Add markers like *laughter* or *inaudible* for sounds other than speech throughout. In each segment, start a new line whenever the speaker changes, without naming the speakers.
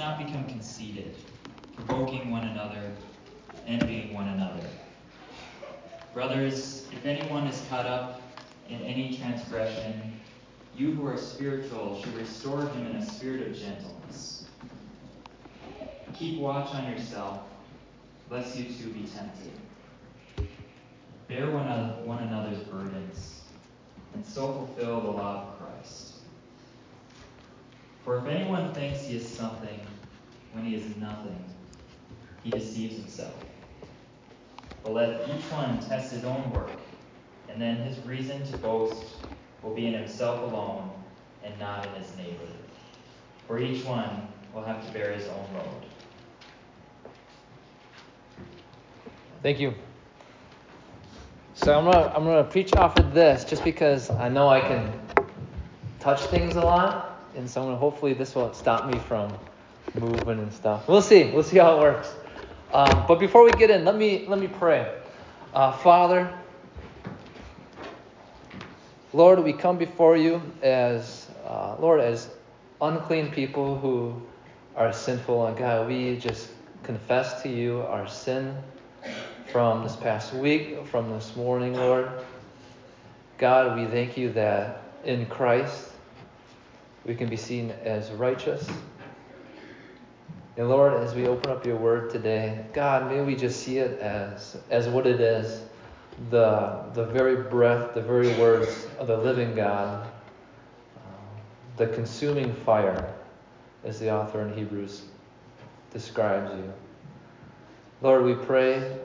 not become conceited, provoking one another, envying one another. Brothers, if anyone is caught up in any transgression, you who are spiritual should restore him in a spirit of gentleness. Keep watch on yourself, lest you too be tempted. Bear one, one another's burdens, and so fulfill the law. For if anyone thinks he is something when he is nothing, he deceives himself. But let each one test his own work, and then his reason to boast will be in himself alone and not in his neighbor. For each one will have to bear his own load.
Thank you. So I'm gonna I'm gonna preach off of this just because I know I can touch things a lot, and so hopefully this will stop me from moving and stuff. We'll see. We'll see how it works. Um, but before we get in, let me let me pray. Uh, Father, Lord, we come before you as uh, Lord as unclean people who are sinful, and God, we just confess to you our sin from this past week, from this morning, Lord. God, we thank you that in Christ we can be seen as righteous. And Lord, as we open up your word today, God, may we just see it as, as what it is the, the very breath, the very words of the living God, uh, the consuming fire, as the author in Hebrews describes you. Lord, we pray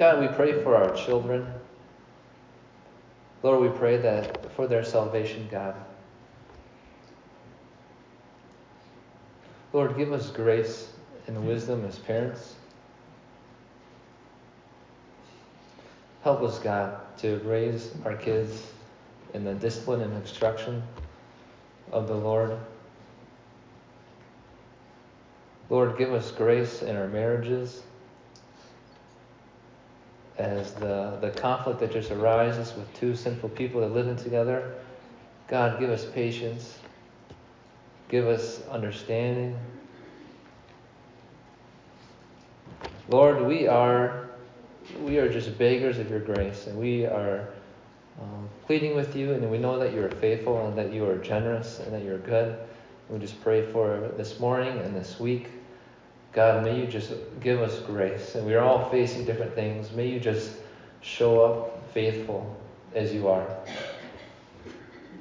God, we pray for our children. Lord, we pray that for their salvation, God. Lord, give us grace and wisdom as parents. Help us, God, to raise our kids in the discipline and instruction of the Lord. Lord, give us grace in our marriages as the, the conflict that just arises with two sinful people that living together. God, give us patience. Give us understanding. Lord, we are we are just beggars of your grace, and we are um, pleading with you, and we know that you are faithful and that you are generous and that you're good. We just pray for this morning and this week. God, may you just give us grace. And we're all facing different things. May you just show up faithful as you are.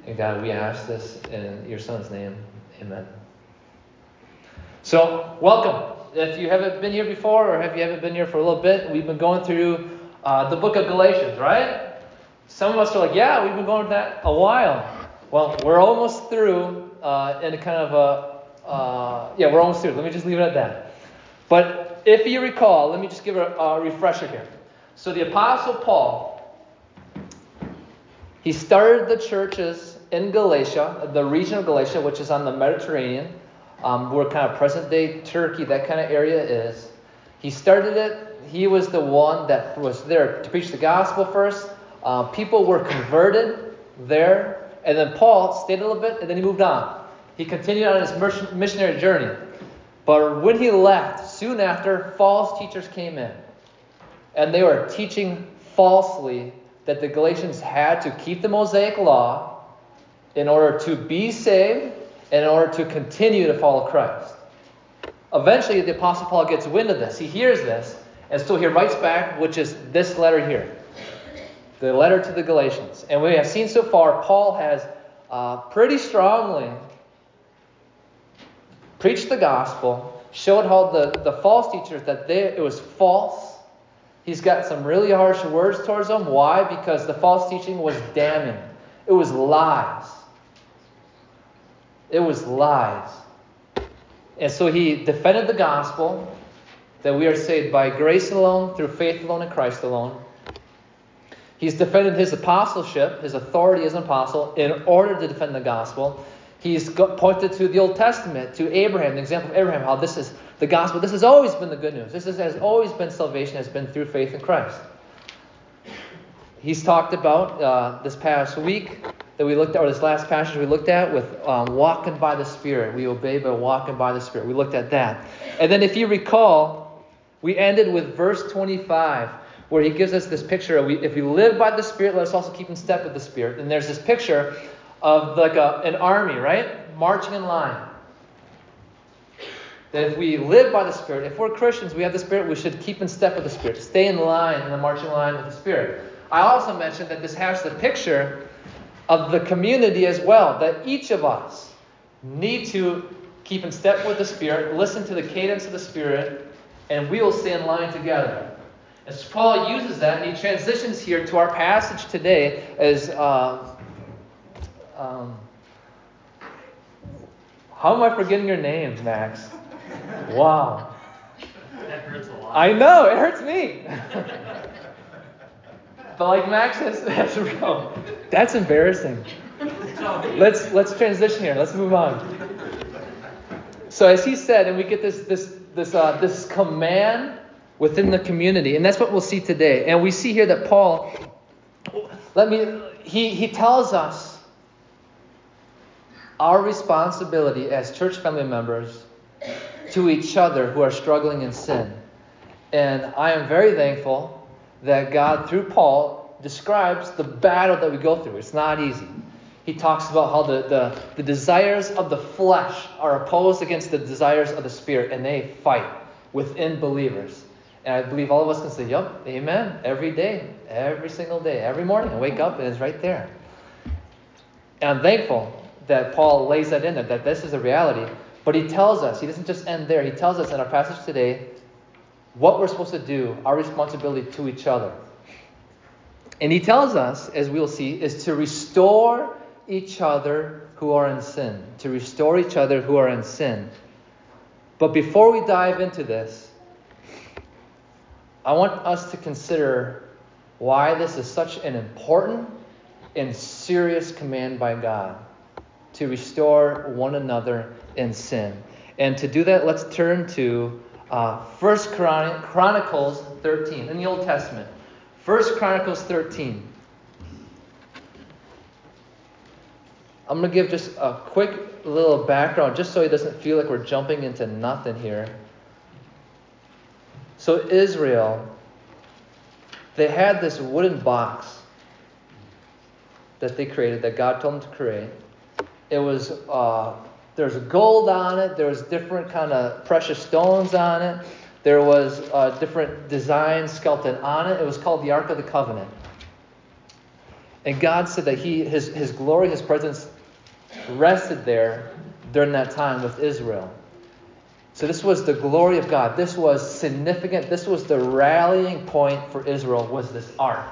And God, we ask this in your Son's name. Amen. So, welcome. If you haven't been here before or if you haven't been here for a little bit, we've been going through uh, the book of Galatians, right? Some of us are like, yeah, we've been going that a while. Well, we're almost through uh, in a kind of a, uh, yeah, we're almost through. Let me just leave it at that. But if you recall, let me just give a, a refresher here. So the Apostle Paul, he started the churches in Galatia, the region of Galatia, which is on the Mediterranean, um, where kind of present day Turkey, that kind of area is. He started it. He was the one that was there to preach the gospel first. Uh, people were converted there. And then Paul stayed a little bit and then he moved on. He continued on his missionary journey. But when he left, soon after, false teachers came in. And they were teaching falsely that the Galatians had to keep the Mosaic law in order to be saved and in order to continue to follow Christ. Eventually, the Apostle Paul gets wind of this. He hears this, and so he writes back, which is this letter here the letter to the Galatians. And we have seen so far, Paul has uh, pretty strongly preached the gospel, showed how the, the false teachers that they, it was false. He's got some really harsh words towards them. Why? Because the false teaching was damning. It was lies. It was lies. And so he defended the gospel that we are saved by grace alone, through faith alone, in Christ alone. He's defended his apostleship, his authority as an apostle, in order to defend the gospel. He's pointed to the Old Testament, to Abraham, the example of Abraham, how this is the gospel. This has always been the good news. This is, has always been salvation, has been through faith in Christ. He's talked about uh, this past week that we looked at, or this last passage we looked at with um, walking by the Spirit. We obey by walking by the Spirit. We looked at that. And then if you recall, we ended with verse 25, where he gives us this picture of we, if we live by the Spirit, let us also keep in step with the Spirit. And there's this picture of like a, an army, right? Marching in line. That if we live by the Spirit, if we're Christians, we have the Spirit, we should keep in step with the Spirit, stay in line, in the marching line with the Spirit. I also mentioned that this has the picture of the community as well, that each of us need to keep in step with the Spirit, listen to the cadence of the Spirit, and we will stay in line together. As Paul uses that, and he transitions here to our passage today as. Uh, um, how am I forgetting your name, Max? Wow.
That hurts a lot.
I know, it hurts me. *laughs* but like Max has, has that's embarrassing. Let's let's transition here. Let's move on. So as he said, and we get this this this uh, this command within the community, and that's what we'll see today. And we see here that Paul, let me, he he tells us our responsibility as church family members to each other who are struggling in sin. And I am very thankful that God, through Paul, describes the battle that we go through. It's not easy. He talks about how the, the, the desires of the flesh are opposed against the desires of the spirit, and they fight within believers. And I believe all of us can say, Yep, amen, every day, every single day, every morning. I wake up and it's right there. And I'm thankful that Paul lays that in there, that this is a reality. But he tells us, he doesn't just end there, he tells us in our passage today what we're supposed to do, our responsibility to each other. And he tells us, as we'll see, is to restore each other who are in sin. To restore each other who are in sin. But before we dive into this, I want us to consider why this is such an important and serious command by God to restore one another in sin. And to do that, let's turn to uh, 1 Chron- Chronicles 13 in the Old Testament. 1 Chronicles 13. I'm going to give just a quick little background just so it doesn't feel like we're jumping into nothing here. So, Israel, they had this wooden box that they created, that God told them to create. It was, uh, there's gold on it, there was different kind of precious stones on it, there was a different design sculpted on it. It was called the Ark of the Covenant. And God said that he, his, his glory, His presence rested there during that time with Israel. So this was the glory of God. This was significant. This was the rallying point for Israel was this ark.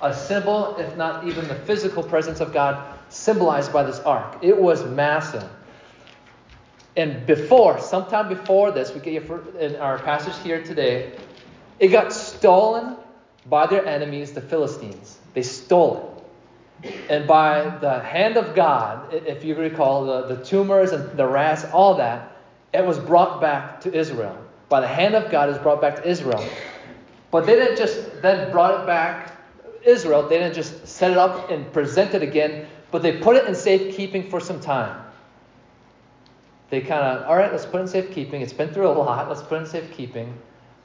A symbol, if not even the physical presence of God, symbolized by this ark. It was massive. And before, sometime before this, we get in our passage here today, it got stolen by their enemies, the Philistines. They stole it. And by the hand of God, if you recall, the, the tumors and the rats, all that, it was brought back to Israel. By the hand of God, it was brought back to Israel. But they didn't just then brought it back Israel. They didn't just set it up and present it again, but they put it in safekeeping for some time. They kind of, all right, let's put in safekeeping. It's been through a lot. Let's put in safekeeping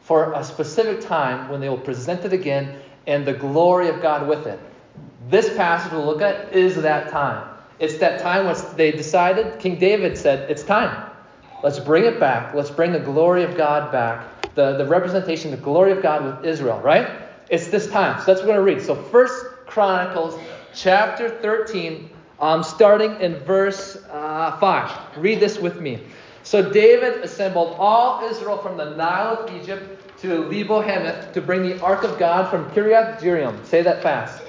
for a specific time when they will present it again and the glory of God with it. This passage we'll look at is that time. It's that time when they decided, King David said, it's time. Let's bring it back. Let's bring the glory of God back. The, the representation, the glory of God with Israel, right? It's this time. So that's what we're going to read. So First Chronicles chapter 13, um, starting in verse uh, 5. Read this with me. So David assembled all Israel from the Nile of Egypt to Lebo Hamath to bring the ark of God from Kiriath Jearim. Say that fast.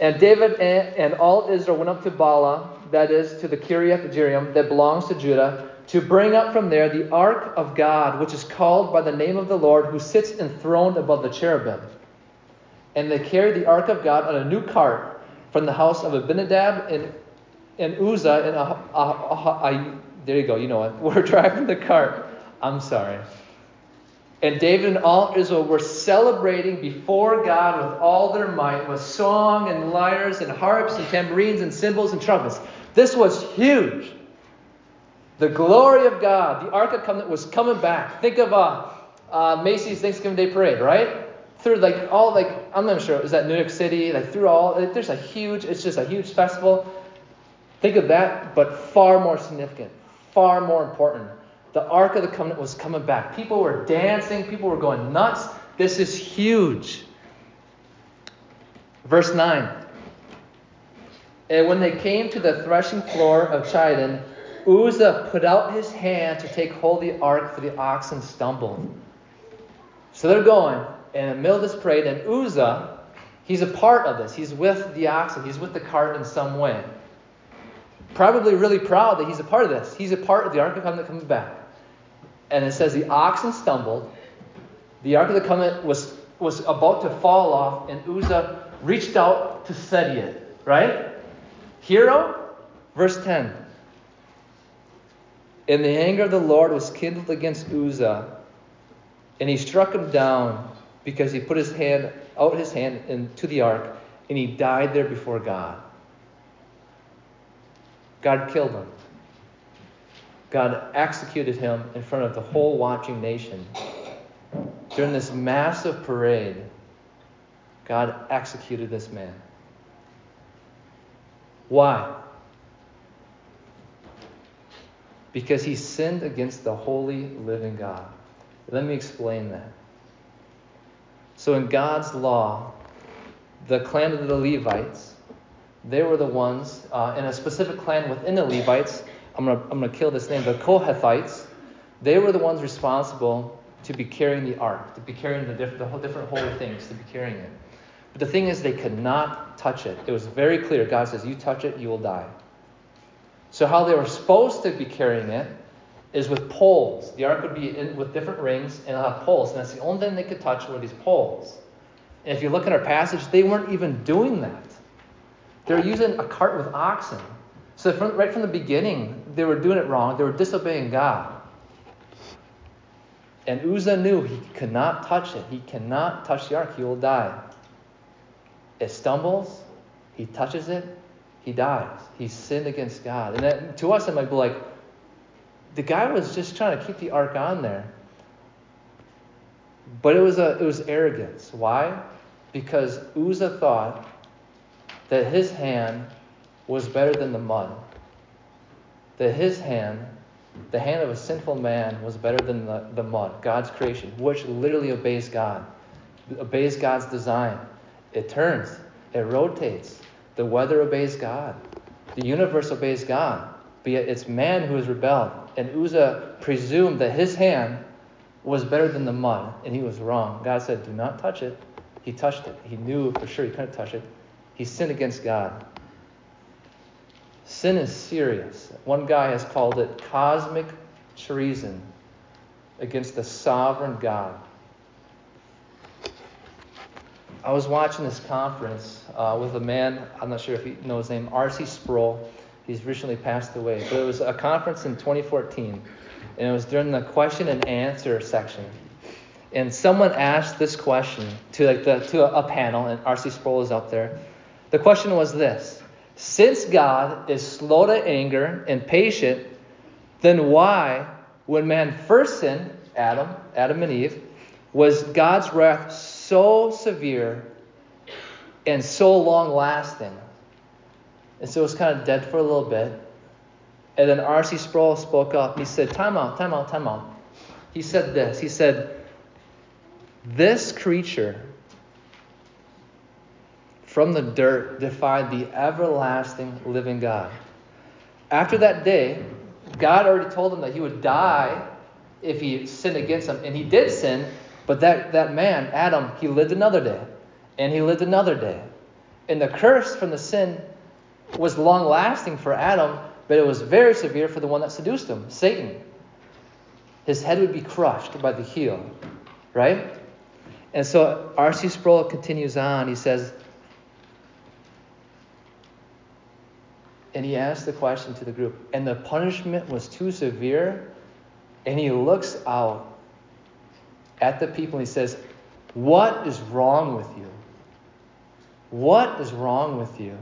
And David and, all Israel went up to Baalah, that is, to the Kiriath Jearim that belongs to Judah, to bring up from there the ark of God, which is called by the name of the Lord, who sits enthroned above the cherubim. And they carried the ark of God on a new cart from the house of Abinadab and, and Uzzah. And ah, there you go, you know what? *laughs* We're driving the cart. I'm sorry. And David and all Israel were celebrating before God with all their might, with song and lyres and harps and tambourines and cymbals and trumpets. This was huge. The glory of God, the Ark of Covenant was coming back. Think of uh, uh, Macy's Thanksgiving Day Parade, right? Through like all like I'm not sure is that New York City, like through all there's a huge it's just a huge festival. Think of that, but far more significant, far more important. The Ark of the Covenant was coming back. People were dancing, people were going nuts. This is huge. Verse 9. And when they came to the threshing floor of Chidon, Uzzah put out his hand to take hold of the ark, for the oxen stumbled. So they're going, and this parade, and Uzzah, he's a part of this. He's with the oxen, he's with the cart in some way. Probably really proud that he's a part of this. He's a part of the Ark of the Covenant coming back. And it says the oxen stumbled. The Ark of the Covenant was, was about to fall off, and Uzzah reached out to steady it. Right? Hero? Verse 10. And the anger of the Lord was kindled against Uzzah, and he struck him down because he put his hand out his hand into the ark, and he died there before God. God killed him. God executed him in front of the whole watching nation. During this massive parade, God executed this man. Why? because he sinned against the holy living God. Let me explain that. So, in God's law, the clan of the Levites, they were the ones, uh, in a specific clan within the Levites, I'm going to I'm gonna kill this name, the Kohathites, they were the ones responsible to be carrying the ark, to be carrying the, diff- the whole different holy things, to be carrying it. But the thing is, they could not touch it. It was very clear. God says, You touch it, you will die. So, how they were supposed to be carrying it is with poles. The ark would be in, with different rings and have poles, and that's the only thing they could touch were these poles. And if you look at our passage, they weren't even doing that. They were using a cart with oxen. So, from, right from the beginning, they were doing it wrong. They were disobeying God. And Uzzah knew he could not touch it. He cannot touch the ark. He will die. It stumbles. He touches it he dies. He sinned against God. And that, to us, it might be like, the guy was just trying to keep the ark on there. But it was, a, it was arrogance. Why? Because Uzzah thought that his hand was better than the mud. That his hand, the hand of a sinful man, was better than the, the mud, God's creation, which literally obeys God, obeys God's design. It turns, it rotates, the weather obeys God. The universe obeys God. But yet it's man who has rebelled. And Uzzah presumed that his hand was better than the mud, and he was wrong. God said, Do not touch it. He touched it. He knew for sure he couldn't touch it. He sinned against God. Sin is serious. One guy has called it cosmic treason against the sovereign God. I was watching this conference uh, with a man, I'm not sure if you know his name, R.C. Sproul. He's recently passed away. But it was a conference in 2014, and it was during the question and answer section. And someone asked this question to like the, to a, panel, and R.C. Sproul is up there. The question was this: Since God is slow to anger and patient, then why, when man first sinned, Adam, Adam and Eve, was God's wrath so severe and so long lasting. And so it was kind of dead for a little bit. And then R.C. Sproul spoke up. He said, Time out, time out, time out. He said this. He said, This creature from the dirt defied the everlasting living God. After that day, God already told him that he would die if he sinned against him. And he did sin, but that, that man, Adam, he lived another day. And he lived another day. And the curse from the sin was long lasting for Adam, but it was very severe for the one that seduced him, Satan. His head would be crushed by the heel, right? And so R.C. Sproul continues on. He says, and he asks the question to the group, and the punishment was too severe, and he looks out at the people and he says, What is wrong with you? What is wrong with you?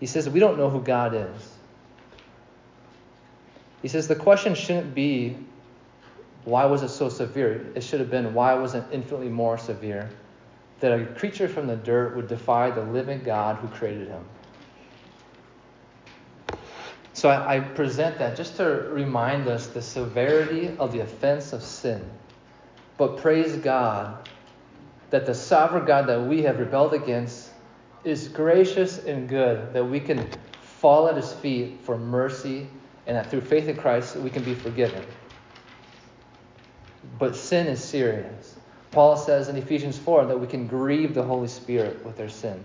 He says, We don't know who God is. He says, The question shouldn't be, Why was it so severe? It should have been, Why was it infinitely more severe? That a creature from the dirt would defy the living God who created him. So I, I, present that just to remind us the severity of the offense of sin. But praise God that the sovereign God that we have rebelled against is gracious and good, that we can fall at his feet for mercy, and that through faith in Christ we can be forgiven. But sin is serious. Paul says in Ephesians 4 that we can grieve the Holy Spirit with our sin.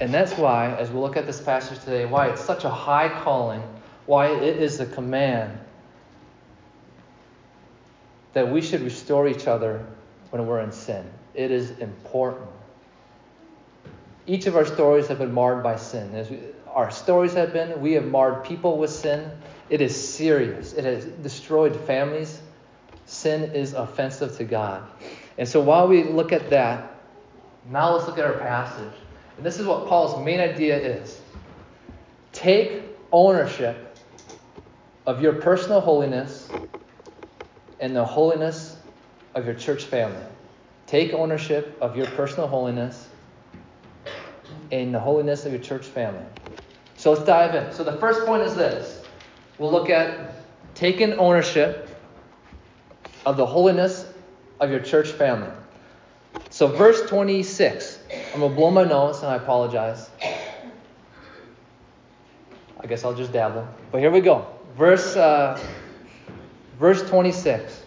And that's why, as we look at this passage today, why it's such a high calling, why it is a command that we should restore each other when we're in sin. It is important. Each of our stories have been marred by sin. As we, our stories have been, we have marred people with sin. It is serious. It has destroyed families. Sin is offensive to God. And so while we look at that, now let's look at our passage. And this is what Paul's main idea is take ownership of your personal holiness and the holiness of your church family. Take ownership of your personal holiness and the holiness of your church family. So let's dive in. So the first point is this we'll look at taking ownership of the holiness of your church family. So, verse 26. I'm going to blow my nose and I apologize. I guess I'll just dabble. But here we go. Verse, uh, verse 26.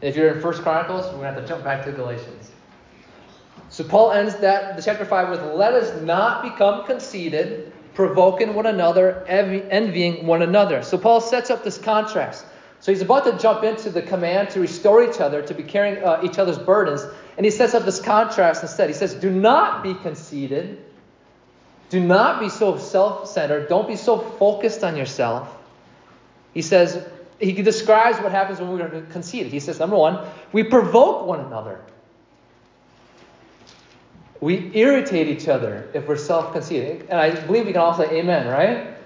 If you're in First Chronicles, we're going to have to jump back to Galatians. So Paul ends that the chapter 5 with let us not become conceited, provoking one another, envying one another. So Paul sets up this contrast. So he's about to jump into the command to restore each other, to be carrying uh, each other's burdens, and he sets up this contrast instead. He says, "Do not be conceited. Do not be so self-centered. Don't be so focused on yourself." He says, he describes what happens when we're conceited. He says, number one, we provoke one another. We irritate each other if we're self conceited. And I believe we can all say amen, right?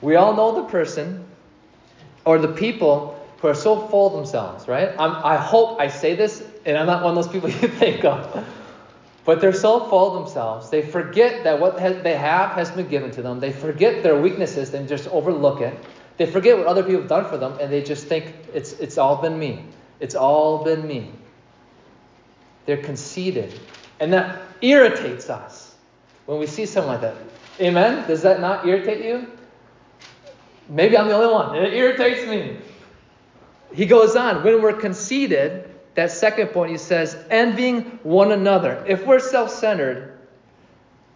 We all know the person or the people who are so full of themselves, right? I'm, i hope I say this, and I'm not one of those people *laughs* you think of. But they're so full of themselves, they forget that what they have has been given to them. They forget their weaknesses and just overlook it. They forget what other people have done for them and they just think it's, it's all been me. It's all been me. They're conceited. And that irritates us when we see someone like that. Amen? Does that not irritate you? Maybe I'm the only one. It irritates me. He goes on, when we're conceited, that second point, he says, envying one another. If we're self centered,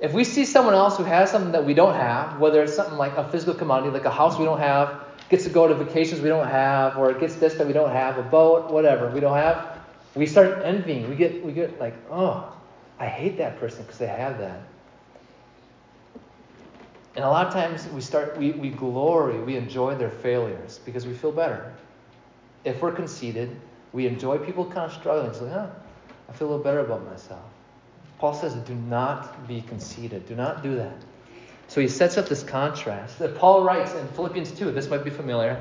if we see someone else who has something that we don't have, whether it's something like a physical commodity, like a house we don't have, gets to go to vacations we don't have, or it gets this that we don't have, a boat, whatever we don't have, we start envying. We get we get like, oh, I hate that person because they have that. And a lot of times we start we, we glory, we enjoy their failures because we feel better. If we're conceited, we enjoy people kind of struggling. It's like, huh, I feel a little better about myself. Paul says, do not be conceited. Do not do that. So he sets up this contrast that Paul writes in Philippians 2. This might be familiar.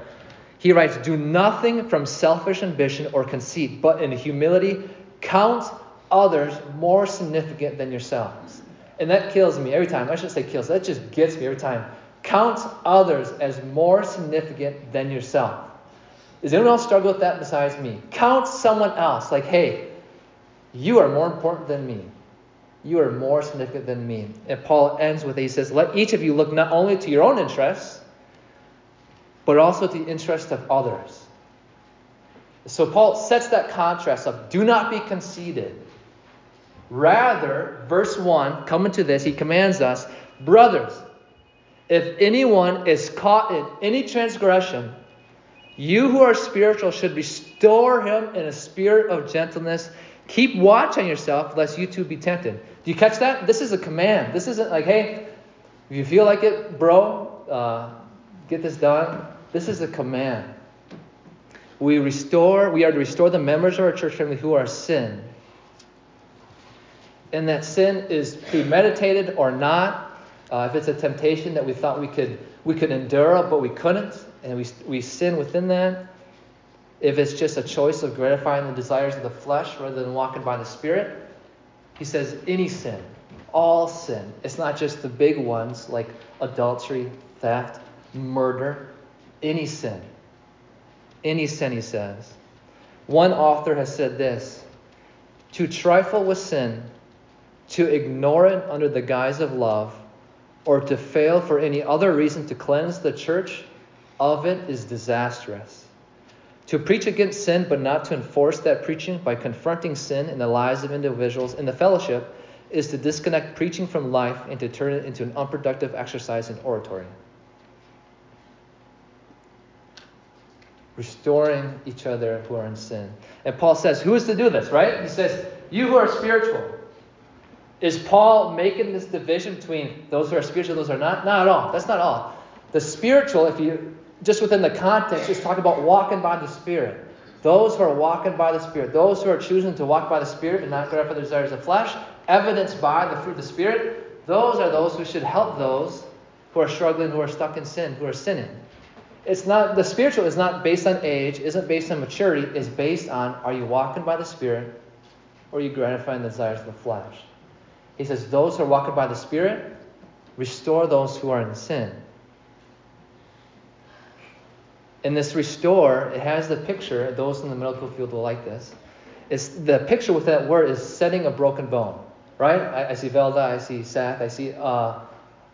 He writes, Do nothing from selfish ambition or conceit, but in humility count others more significant than yourselves. And that kills me every time. I shouldn't say kills, that just gets me every time. Count others as more significant than yourself. Does anyone else struggle with that besides me? Count someone else. Like, hey, you are more important than me. You are more significant than me. And Paul ends with, he says, Let each of you look not only to your own interests, but also to the interest of others. So Paul sets that contrast of do not be conceited. Rather, verse 1, coming to this, he commands us, brothers, if anyone is caught in any transgression, you who are spiritual should restore him in a spirit of gentleness. Keep watch on yourself, lest you too be tempted. Do you catch that? This is a command. This isn't like, hey, if you feel like it, bro, uh, get this done. This is a command. We restore, we are to restore the members of our church family who are sin. And that sin is premeditated or not. Uh, if it's a temptation that we thought we could we could endure, but we couldn't, and we, we sin within that. If it's just a choice of gratifying the desires of the flesh rather than walking by the Spirit, he says any sin, all sin. It's not just the big ones like adultery, theft, murder, any sin. Any sin, he says. One author has said this to trifle with sin, to ignore it under the guise of love, or to fail for any other reason to cleanse the church of it is disastrous. To preach against sin but not to enforce that preaching by confronting sin in the lives of individuals in the fellowship is to disconnect preaching from life and to turn it into an unproductive exercise in oratory. Restoring each other who are in sin. And Paul says, Who is to do this, right? He says, You who are spiritual. Is Paul making this division between those who are spiritual, those who are not? Not at all. That's not all. The spiritual, if you just within the context, is talking about walking by the Spirit. Those who are walking by the Spirit, those who are choosing to walk by the Spirit and not gratify the desires of flesh, evidenced by the fruit of the Spirit, those are those who should help those who are struggling, who are stuck in sin, who are sinning. It's not the spiritual is not based on age, isn't based on maturity, it's based on are you walking by the Spirit or are you gratifying the desires of the flesh? He says, Those who are walking by the Spirit, restore those who are in sin. In this restore, it has the picture, those in the medical field will like this. It's the picture with that word is setting a broken bone, right? I, I see Velda, I see Seth, I see uh,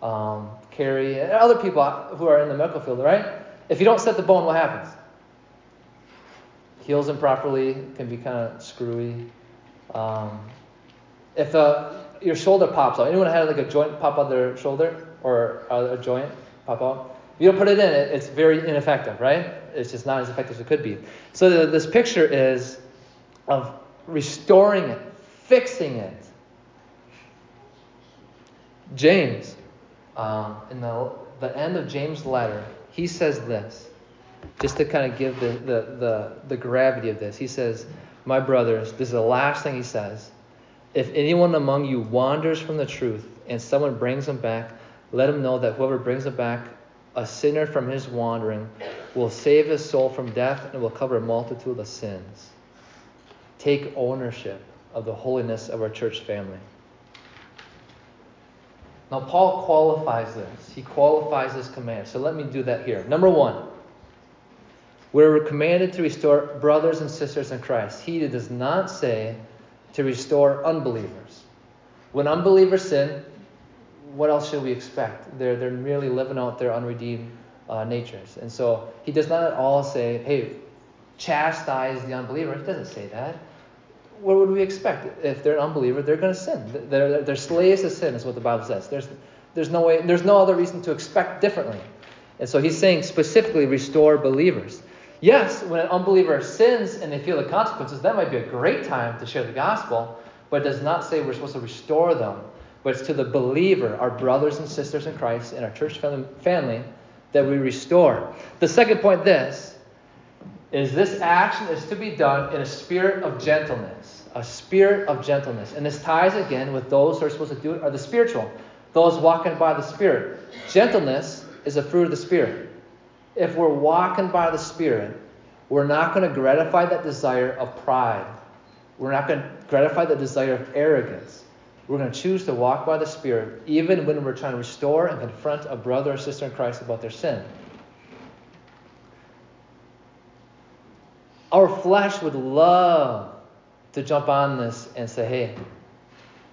um, Carrie, and other people who are in the medical field, right? If you don't set the bone, what happens? Heals improperly, can be kind of screwy. Um, if uh, your shoulder pops out, anyone had like a joint pop out their shoulder or a joint pop out? If you don't put it in, it's very ineffective, right? It's just not as effective as it could be. So the, this picture is of restoring it, fixing it. James, um, in the, the end of James' letter, he says this, just to kind of give the, the, the, the gravity of this. He says, My brothers, this is the last thing he says. If anyone among you wanders from the truth and someone brings him back, let him know that whoever brings him back, a sinner from his wandering, will save his soul from death and will cover a multitude of sins. Take ownership of the holiness of our church family. Now, Paul qualifies this. He qualifies this command. So let me do that here. Number one, we're commanded to restore brothers and sisters in Christ. He does not say to restore unbelievers. When unbelievers sin, what else should we expect? They're, they're merely living out their unredeemed uh, natures. And so he does not at all say, hey, chastise the unbeliever. He doesn't say that. What would we expect? If they're an unbeliever, they're going to sin. They're, they're slaves to sin, is what the Bible says. There's, there's, no way, there's no other reason to expect differently. And so he's saying specifically restore believers. Yes, when an unbeliever sins and they feel the consequences, that might be a great time to share the gospel, but it does not say we're supposed to restore them. But it's to the believer, our brothers and sisters in Christ, in our church family, that we restore. The second point, this, is this action is to be done in a spirit of gentleness. A spirit of gentleness. And this ties again with those who are supposed to do it are the spiritual, those walking by the Spirit. Gentleness is a fruit of the Spirit if we're walking by the Spirit, we're not going to gratify that desire of pride. We're not going to gratify the desire of arrogance. We're going to choose to walk by the Spirit, even when we're trying to restore and confront a brother or sister in Christ about their sin. Our flesh would love to jump on this and say, hey,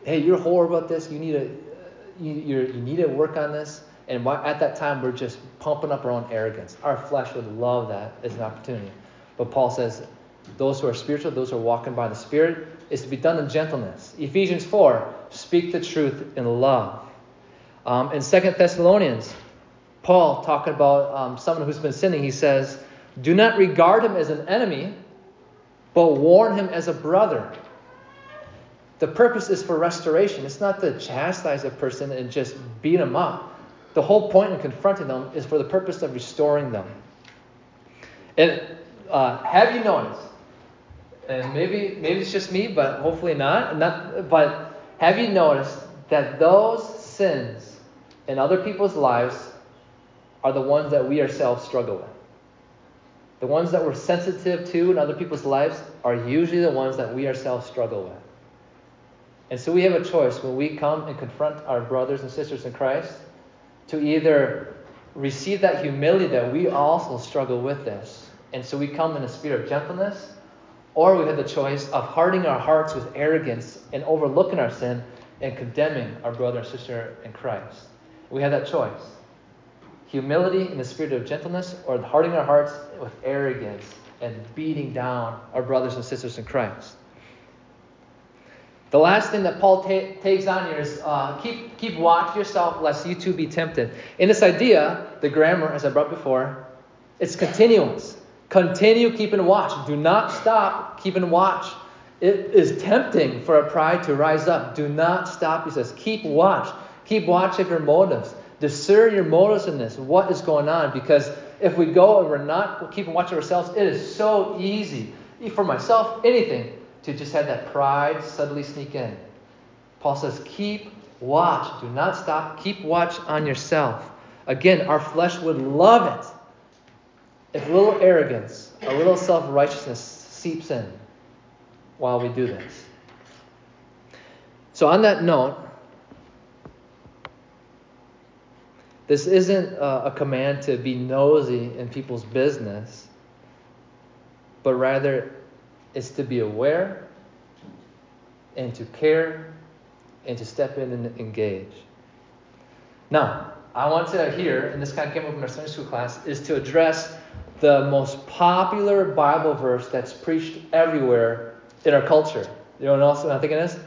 hey, you're horrible about this. You need to, uh, you, you need to work on this. And at that time, we're just pumping up our own arrogance. Our flesh would love that as an opportunity. But Paul says, those who are spiritual, those who are walking by the Spirit, is to be done in gentleness. Ephesians 4, speak the truth in love. Um, in 2 Thessalonians, Paul, talking about um, someone who's been sinning, he says, Do not regard him as an enemy, but warn him as a brother. The purpose is for restoration. It's not to chastise a person and just beat him up. The whole point in confronting them is for the purpose of restoring them. And uh, have you noticed? And maybe maybe it's just me, but hopefully not. Not, but have you noticed that those sins in other people's lives are the ones that we ourselves struggle with? The ones that we're sensitive to in other people's lives are usually the ones that we ourselves struggle with. And so we have a choice when we come and confront our brothers and sisters in Christ to either receive that humility that we also struggle with this. And so we come in a spirit of gentleness, or we have the choice of hardening our hearts with arrogance and overlooking our sin and condemning our brother and sister in Christ. We have that choice humility in the spirit of gentleness, or hardening our hearts with arrogance and beating down our brothers and sisters in Christ. The last thing that Paul ta- takes on here is uh, keep, keep watch yourself lest you too be tempted. In this idea, the grammar, as I brought before, it's continuous. Continue keeping watch. Do not stop keeping watch. It is tempting for a pride to rise up. Do not stop, he says. Keep watch. Keep watch of your motives. Discern your motives in this. What is going on? Because if we go and we're not keeping watch of ourselves, it is so easy, for myself, anything, to just have that pride subtly sneak in. Paul says, keep watch. Do not stop. Keep watch on yourself. Again, our flesh would love it if a little arrogance, a little self righteousness seeps in while we do this. So, on that note, this isn't a command to be nosy in people's business, but rather it's to be aware and to care and to step in and engage. Now, I want to here, and this kind of came up in our Sunday school class, is to address the most popular Bible verse that's preached everywhere in our culture. You know what else I'm thinking is?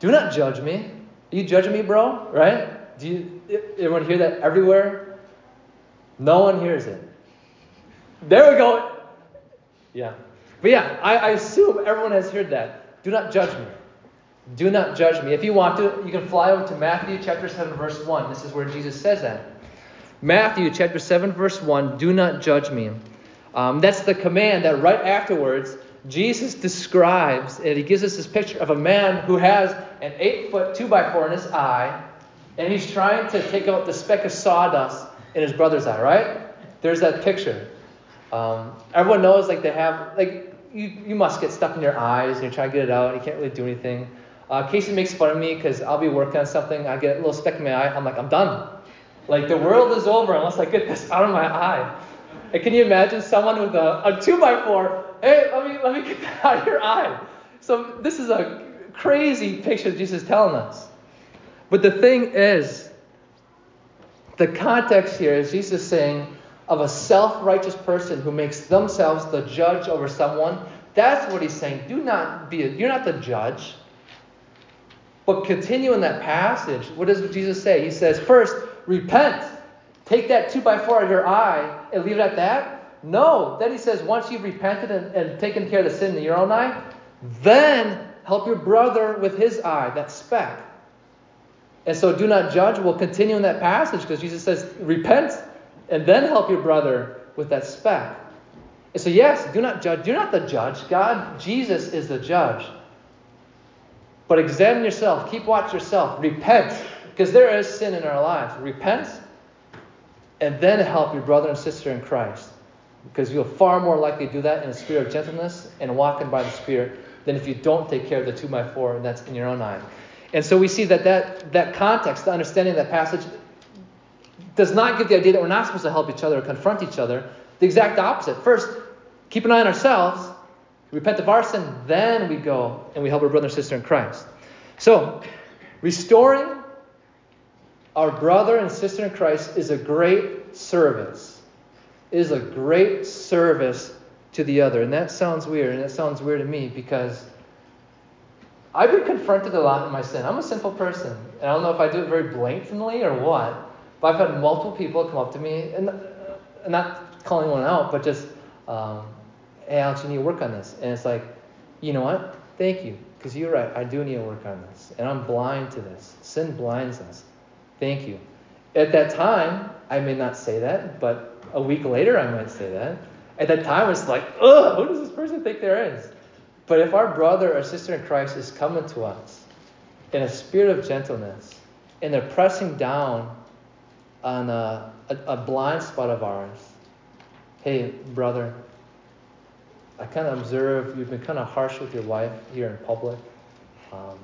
Do not judge me. Are you judging me, bro? Right? Do you everyone hear that everywhere? No one hears it. There we go. Yeah. But yeah, I, I assume everyone has heard that. Do not judge me. Do not judge me. If you want to, you can fly over to Matthew chapter 7, verse 1. This is where Jesus says that. Matthew chapter 7, verse 1 Do not judge me. Um, that's the command that right afterwards, Jesus describes, and he gives us this picture of a man who has an 8 foot 2 by 4 in his eye, and he's trying to take out the speck of sawdust in his brother's eye, right? There's that picture. Um, everyone knows, like, they have, like, you, you must get stuck in your eyes and you're trying to get it out and you can't really do anything. Uh, Casey makes fun of me because I'll be working on something, I get a little speck in my eye, I'm like, I'm done. Like the world is over unless I get this out of my eye. And can you imagine someone with a, a two by four? Hey, let me let me get that out of your eye. So this is a crazy picture Jesus is telling us. But the thing is, the context here is Jesus saying of a self-righteous person who makes themselves the judge over someone. That's what he's saying. Do not be a, you're not the judge. But continue in that passage. What does Jesus say? He says, first, repent. Take that two by four out of your eye and leave it at that? No. Then he says, once you've repented and, and taken care of the sin in your own eye, then help your brother with his eye, that speck. And so do not judge. We'll continue in that passage because Jesus says, repent and then help your brother with that speck. And so, yes, do not judge. You're not the judge. God, Jesus is the judge. But examine yourself, keep watch yourself, repent, because there is sin in our lives. Repent, and then help your brother and sister in Christ. Because you'll far more likely do that in a spirit of gentleness and walking by the Spirit than if you don't take care of the two by four and that's in your own eye. And so we see that that, that context, the understanding of that passage, does not give the idea that we're not supposed to help each other or confront each other. The exact opposite. First, keep an eye on ourselves, repent of our sin, then we go and we help our brother and sister in Christ. So, restoring our brother and sister in Christ is a great service. It is a great service to the other. And that sounds weird, and that sounds weird to me because I've been confronted a lot in my sin. I'm a sinful person. And I don't know if I do it very blatantly or what, but I've had multiple people come up to me, and, and not calling anyone out, but just, um, hey, Alex, you need to work on this. And it's like, you know what? Thank you, because you're right. I do need to work on this. And I'm blind to this. Sin blinds us. Thank you. At that time, I may not say that, but a week later, I might say that. At that time, it's like, ugh, who does this person think there is? But if our brother or sister in Christ is coming to us in a spirit of gentleness, and they're pressing down on a, a, a blind spot of ours, hey, brother, I kind of observe you've been kind of harsh with your wife here in public. Um,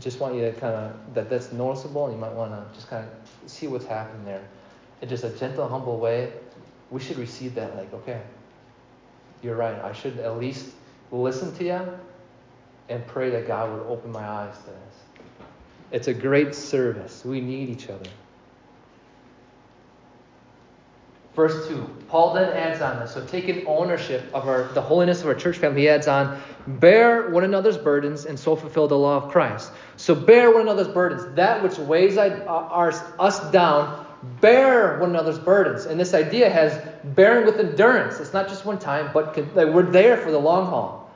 just want you to kind of that that's noticeable, and you might want to just kind of see what's happening there. In just a gentle, humble way, we should receive that like, okay, you're right. I should at least listen to you and pray that God would open my eyes to this. It's a great service. We need each other. Verse 2, Paul then adds on this. So taking ownership of our the holiness of our church family, he adds on, bear one another's burdens and so fulfill the law of Christ. So bear one another's burdens. That which weighs uh, our, us down, bear one another's burdens. And this idea has bearing with endurance. It's not just one time, but we're there for the long haul.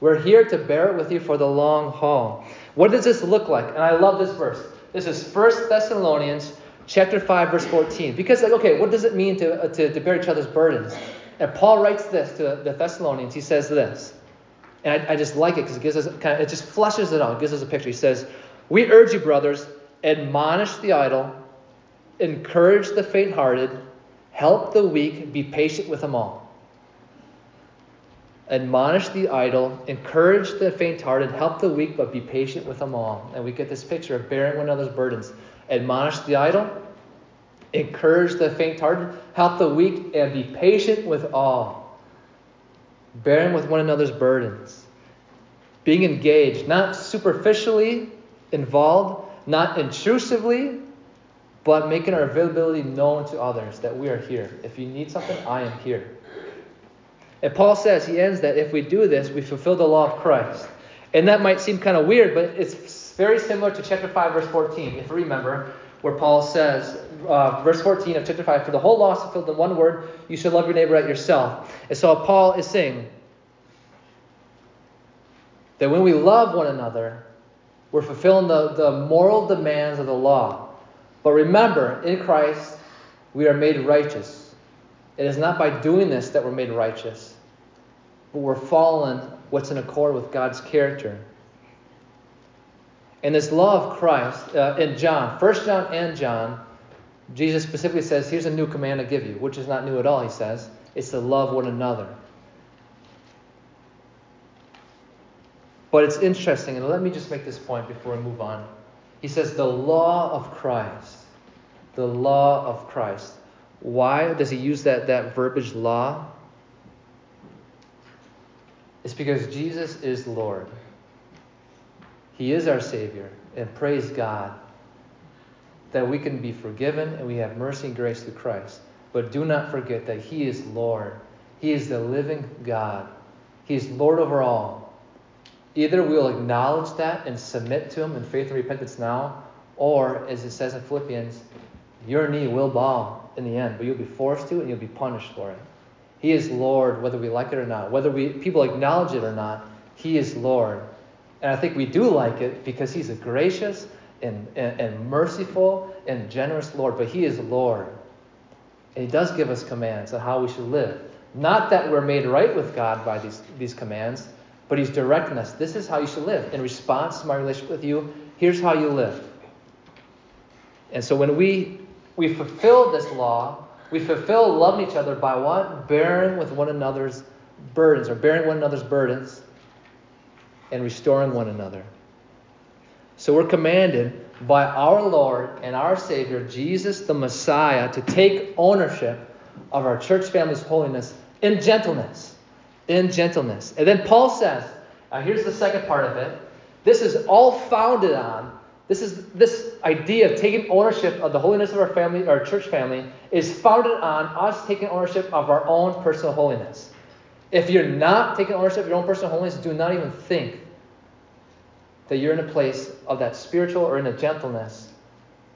We're here to bear it with you for the long haul. What does this look like? And I love this verse. This is 1 Thessalonians chapter 5, verse 14. Because, like, okay, what does it mean to, uh, to, to bear each other's burdens? And Paul writes this to the Thessalonians. He says this. And I, I just like it because it gives us kind of, it just flushes it out, it gives us a picture. He says, We urge you, brothers, admonish the idle, encourage the faint hearted, help the weak, be patient with them all. Admonish the idle, encourage the faint hearted, help the weak, but be patient with them all. And we get this picture of bearing one another's burdens admonish the idle, encourage the faint hearted, help the weak, and be patient with all, bearing with one another's burdens, being engaged, not superficially involved, not intrusively, but making our availability known to others that we are here. If you need something, I am here. And Paul says, he ends that if we do this, we fulfill the law of Christ. And that might seem kind of weird, but it's very similar to chapter 5, verse 14, if you remember, where Paul says, uh, verse 14 of chapter 5, For the whole law is fulfilled in one word, you should love your neighbor as yourself. And so Paul is saying that when we love one another, we're fulfilling the, the moral demands of the law. But remember, in Christ, we are made righteous. It is not by doing this that we're made righteous, but we're following what's in accord with God's character. And this law of Christ uh, in John, 1 John and John, Jesus specifically says, Here's a new command I give you, which is not new at all, he says. It's to love one another. But it's interesting, and let me just make this point before we move on. He says, The law of Christ. The law of Christ. Why does he use that, that verbiage law? It's because Jesus is Lord. He is our Savior, and praise God that we can be forgiven and we have mercy and grace through Christ. But do not forget that He is Lord. He is the living God. He is Lord over all. Either we'll acknowledge that and submit to Him in faith and repentance now, or, as it says in Philippians, your knee will bow in the end, but you'll be forced to and you'll be punished for it. He is Lord, whether we like it or not. Whether we people acknowledge it or not, He is Lord. And I think we do like it because He's a gracious and, and, and merciful and generous Lord. But He is Lord. And He does give us commands on how we should live. Not that we're made right with God by these, these commands, but He's directing us. This is how you should live. In response to my relationship with you, here's how you live. And so when we, we fulfill this law, we fulfill loving each other by what? Bearing with one another's burdens, or bearing one another's burdens and restoring one another. So we're commanded by our Lord and our Savior, Jesus the Messiah, to take ownership of our church family's holiness in gentleness. In gentleness. And then Paul says, here's the second part of it. This is all founded on, this is this idea of taking ownership of the holiness of our family, our church family, is founded on us taking ownership of our own personal holiness. If you're not taking ownership of your own personal holiness, do not even think that you're in a place of that spiritual or in a gentleness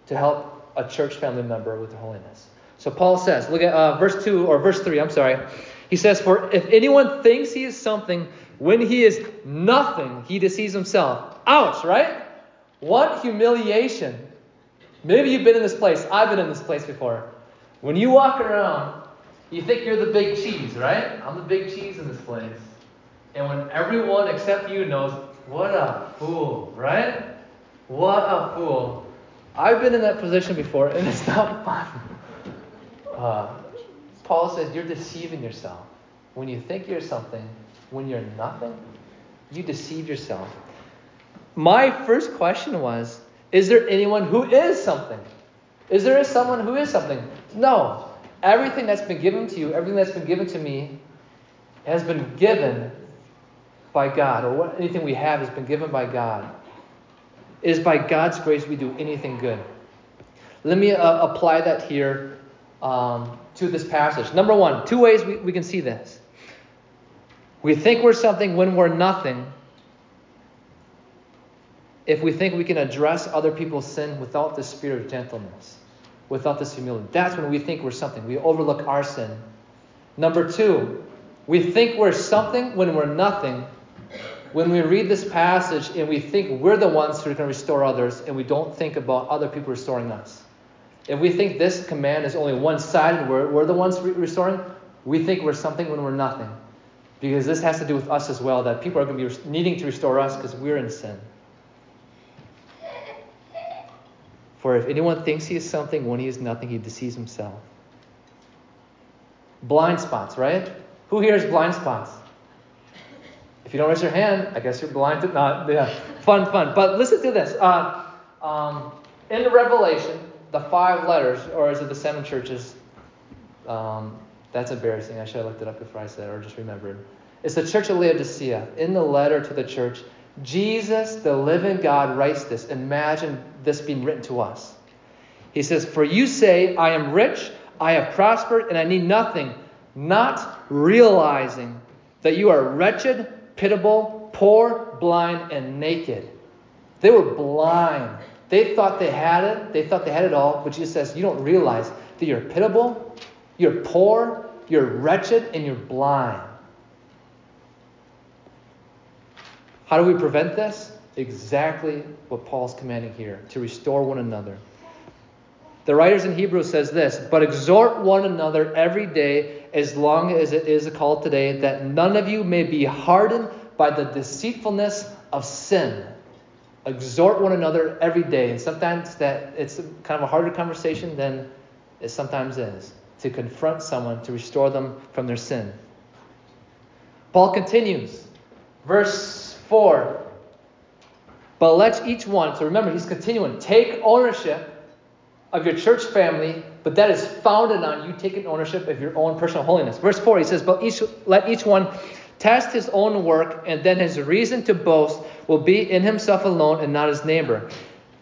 to help a church family member with the holiness. So Paul says, look at uh, verse 2 or verse 3, I'm sorry. He says, For if anyone thinks he is something when he is nothing, he deceives himself. Ouch, right? What humiliation. Maybe you've been in this place. I've been in this place before. When you walk around You think you're the big cheese, right? I'm the big cheese in this place. And when everyone except you knows, what a fool, right? What a fool. I've been in that position before, and it's not fun. Uh, Paul says you're deceiving yourself. When you think you're something, when you're nothing, you deceive yourself. My first question was Is there anyone who is something? Is there someone who is something? No. Everything that's been given to you, everything that's been given to me, has been given by God, or what, anything we have has been given by God. It is by God's grace we do anything good. Let me uh, apply that here um, to this passage. Number one, two ways we, we can see this. We think we're something when we're nothing. If we think we can address other people's sin without the spirit of gentleness, without this humility, that's when we think we're something. We overlook our sin. Number two, we think we're something when we're nothing. When we read this passage and we think we're the ones who are going to restore others and we don't think about other people restoring us. If we think this command is only one sided, we're, we're the ones re- restoring, we think we're something when we're nothing. Because this has to do with us as well, that people are going to be needing to restore us because we're in sin. For if anyone thinks he is something when he is nothing, he deceives himself. Blind spots, right? Who here has blind spots? If you don't raise your hand, I guess you're blind to not. Yeah, fun, fun. But listen to this. Uh, um, in the Revelation, the five letters, or is it the seven churches? Um, that's embarrassing. I should have looked it up before I said it, or just remembered. It's the church of Laodicea. In the letter to the church, Jesus, the living God, writes this. Imagine this being written to us. He says, For you say, I am rich, I have prospered, and I need nothing, not realizing that you are wretched, pitiable, poor, blind, and naked. They were blind. They thought they had it. They thought they had it all. But Jesus says, You don't realize that you're pitiable, you're poor, you're wretched, and you're blind. How do we prevent this? Exactly what Paul's commanding here to restore one another. The writers in Hebrews says this, but exhort one another every day as long as it is called today, that none of you may be hardened by the deceitfulness of sin. Exhort one another every day. And sometimes that it's kind of a harder conversation than it sometimes is to confront someone to restore them from their sin. Paul continues, verse 4. But let each one, so remember, he's continuing, take ownership of your church family, but that is founded on you taking ownership of your own personal holiness. Verse 4, he says, But each, let each one test his own work, and then his reason to boast will be in himself alone and not his neighbor.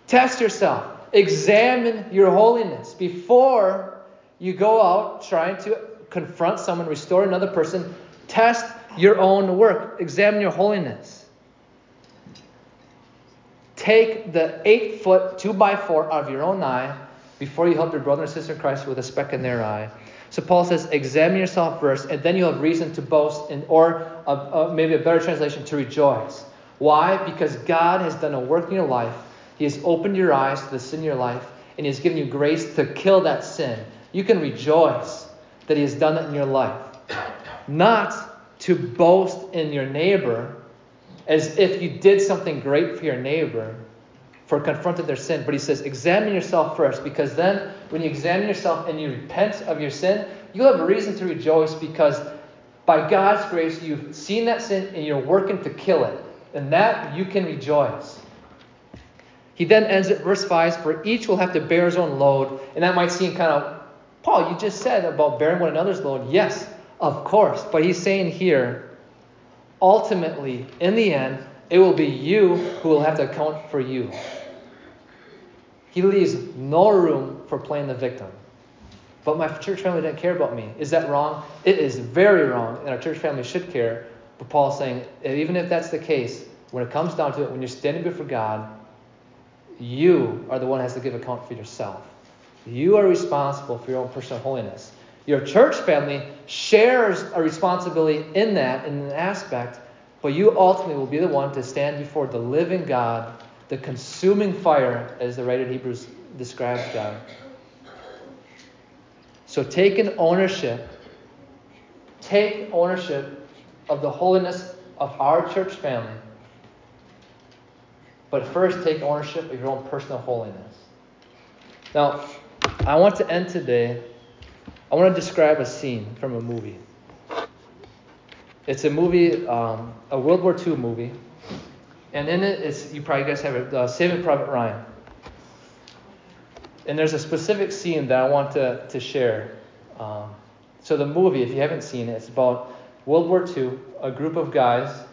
Test yourself. Examine your holiness before you go out trying to confront someone, restore another person. Test your own work. Examine your holiness take the eight foot two by four out of your own eye before you help your brother and sister in Christ with a speck in their eye. So Paul says, examine yourself first, and then you'll have reason to boast, in, or a, a, maybe a better translation, to rejoice. Why? Because God has done a work in your life. He has opened your eyes to the sin in your life, and He has given you grace to kill that sin. You can rejoice that He has done that in your life. Not to boast in your neighbor, as if you did something great for your neighbor for confronting their sin. But he says, examine yourself first, because then when you examine yourself and you repent of your sin, you'll have a reason to rejoice because by God's grace, you've seen that sin and you're working to kill it. And that you can rejoice. He then ends at verse 5 For each will have to bear his own load. And that might seem kind of, Paul, you just said about bearing one another's load. Yes, of course. But he's saying here, ultimately, in the end, it will be you who will have to account for you. He leaves no room for playing the victim. But my church family didn't care about me. Is that wrong? It is very wrong, and our church family should care. But Paul's saying, even if that's the case, when it comes down to it, when you're standing before God, you are the one who has to give account for yourself. You are responsible for your own personal holiness. Your church family shares a responsibility in that, in an aspect, but you ultimately will be the one to stand before the living God, the consuming fire, as the writer of Hebrews describes God. So taking ownership take ownership of the holiness of our church family. But first, take ownership of your own personal holiness. Now, I want to end today. I want to describe a scene from a movie. It's a movie, um, a World War II movie, and in it, it's you probably guys have it, uh, Saving Private Ryan. And there's a specific scene that I want to, to share. Um, so the movie, if you haven't seen it, it's about World War II. A group of guys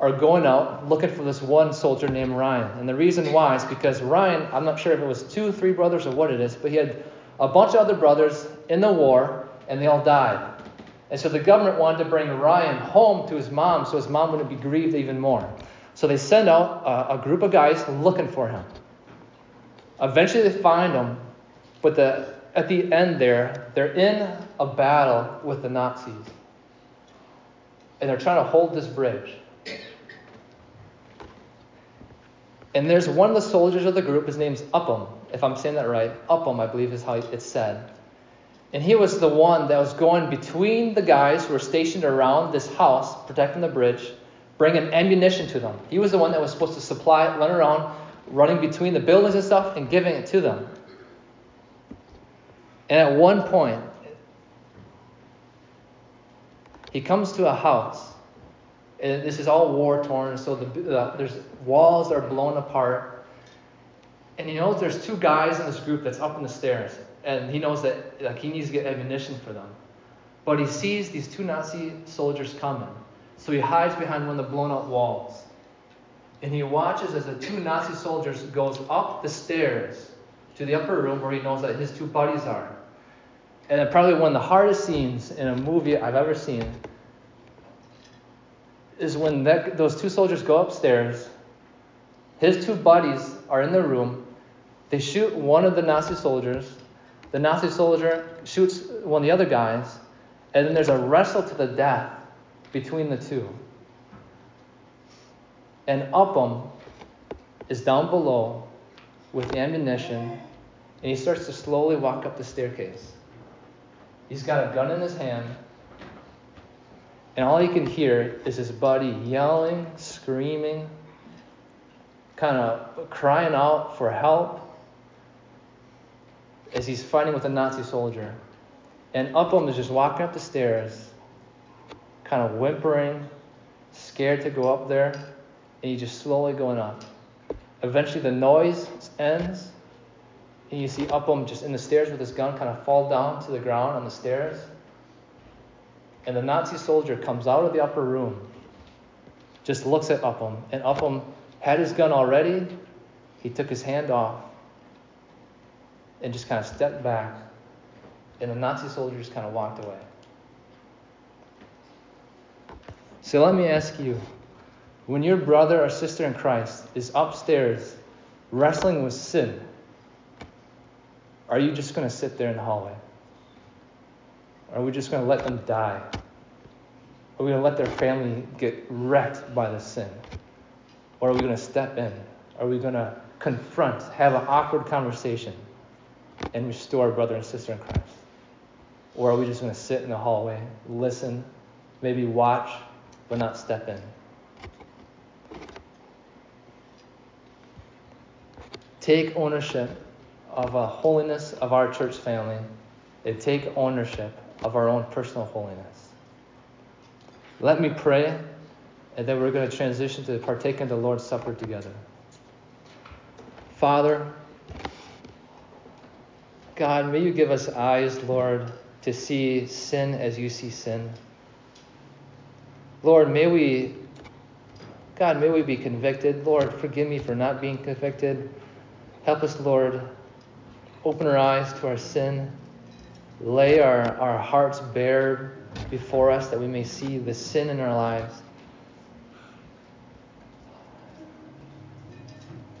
are going out looking for this one soldier named Ryan. And the reason why is because Ryan, I'm not sure if it was two, three brothers, or what it is, but he had a bunch of other brothers in the war, and they all died. And so the government wanted to bring Ryan home to his mom so his mom wouldn't be grieved even more. So they send out a, a group of guys looking for him. Eventually they find him, but the, at the end there, they're in a battle with the Nazis. And they're trying to hold this bridge. And there's one of the soldiers of the group, his name's Upham, if I'm saying that right. Upham, I believe is how it's said. And he was the one that was going between the guys who were stationed around this house, protecting the bridge, bringing ammunition to them. He was the one that was supposed to supply run around, running between the buildings and stuff, and giving it to them. And at one point, he comes to a house. And this is all war torn, so the, uh, there's walls are blown apart. And he knows there's two guys in this group that's up in the stairs, and he knows that like he needs to get ammunition for them. But he sees these two Nazi soldiers coming, so he hides behind one of the blown out walls. And he watches as the two Nazi soldiers goes up the stairs to the upper room where he knows that his two buddies are. And probably one of the hardest scenes in a movie I've ever seen is when that, those two soldiers go upstairs. His two buddies are in the room. They shoot one of the Nazi soldiers. The Nazi soldier shoots one of the other guys. And then there's a wrestle to the death between the two. And Upham is down below with ammunition, and he starts to slowly walk up the staircase. He's got a gun in his hand, and all he can hear is his buddy yelling, screaming, kind of crying out for help as he's fighting with a Nazi soldier. And Upham is just walking up the stairs, kind of whimpering, scared to go up there, and he's just slowly going up. Eventually, the noise ends, and you see Upham just in the stairs with his gun kind of fall down to the ground on the stairs. And the Nazi soldier comes out of the upper room, just looks at Upham, and Upham had his gun already. He took his hand off and just kind of stepped back, and the Nazi soldier just kind of walked away. So let me ask you when your brother or sister in Christ is upstairs wrestling with sin, are you just going to sit there in the hallway? Are we just going to let them die? Are we going to let their family get wrecked by the sin? Or are we going to step in? Are we going to confront, have an awkward conversation, and restore brother and sister in Christ? Or are we just going to sit in the hallway, listen, maybe watch, but not step in? Take ownership of a holiness of our church family and take ownership of our own personal holiness. Let me pray, and then we're going to transition to partake in the Lord's Supper together. Father, God, may you give us eyes, Lord, to see sin as you see sin. Lord, may we, God, may we be convicted. Lord, forgive me for not being convicted. Help us, Lord, open our eyes to our sin, lay our, our hearts bare before us that we may see the sin in our lives.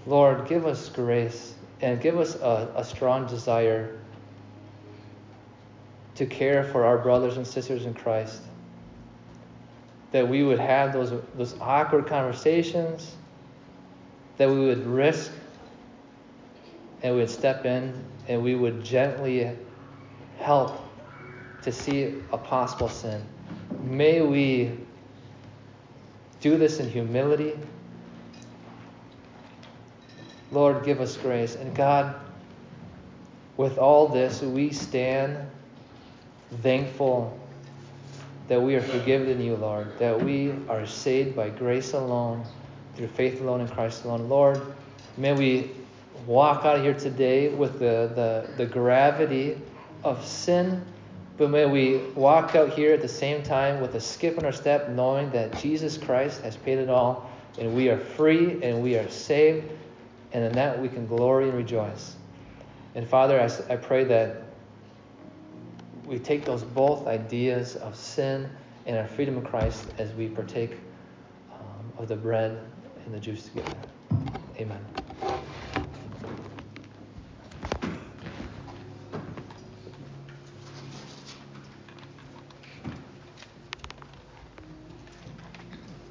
Lord, give us grace and give us a, a strong desire to care for our brothers and sisters in Christ. That we would have those, those awkward conversations, that we would risk and we would step in and we would gently help to see a possible sin may we do this in humility. Lord, give us grace. And God, with all this, we stand thankful that we are forgiven in you, Lord, that we are saved by grace alone, through faith alone in Christ alone. Lord, may we walk out of here today with the, the, the gravity of sin, but may we walk out here at the same time with a skip in our step, knowing that Jesus Christ has paid it all, and we are free and we are saved, and in that we can glory and rejoice. And Father, I, I pray that we take those both ideas of sin and our freedom in Christ as we partake um, of the bread and the juice together. Amen.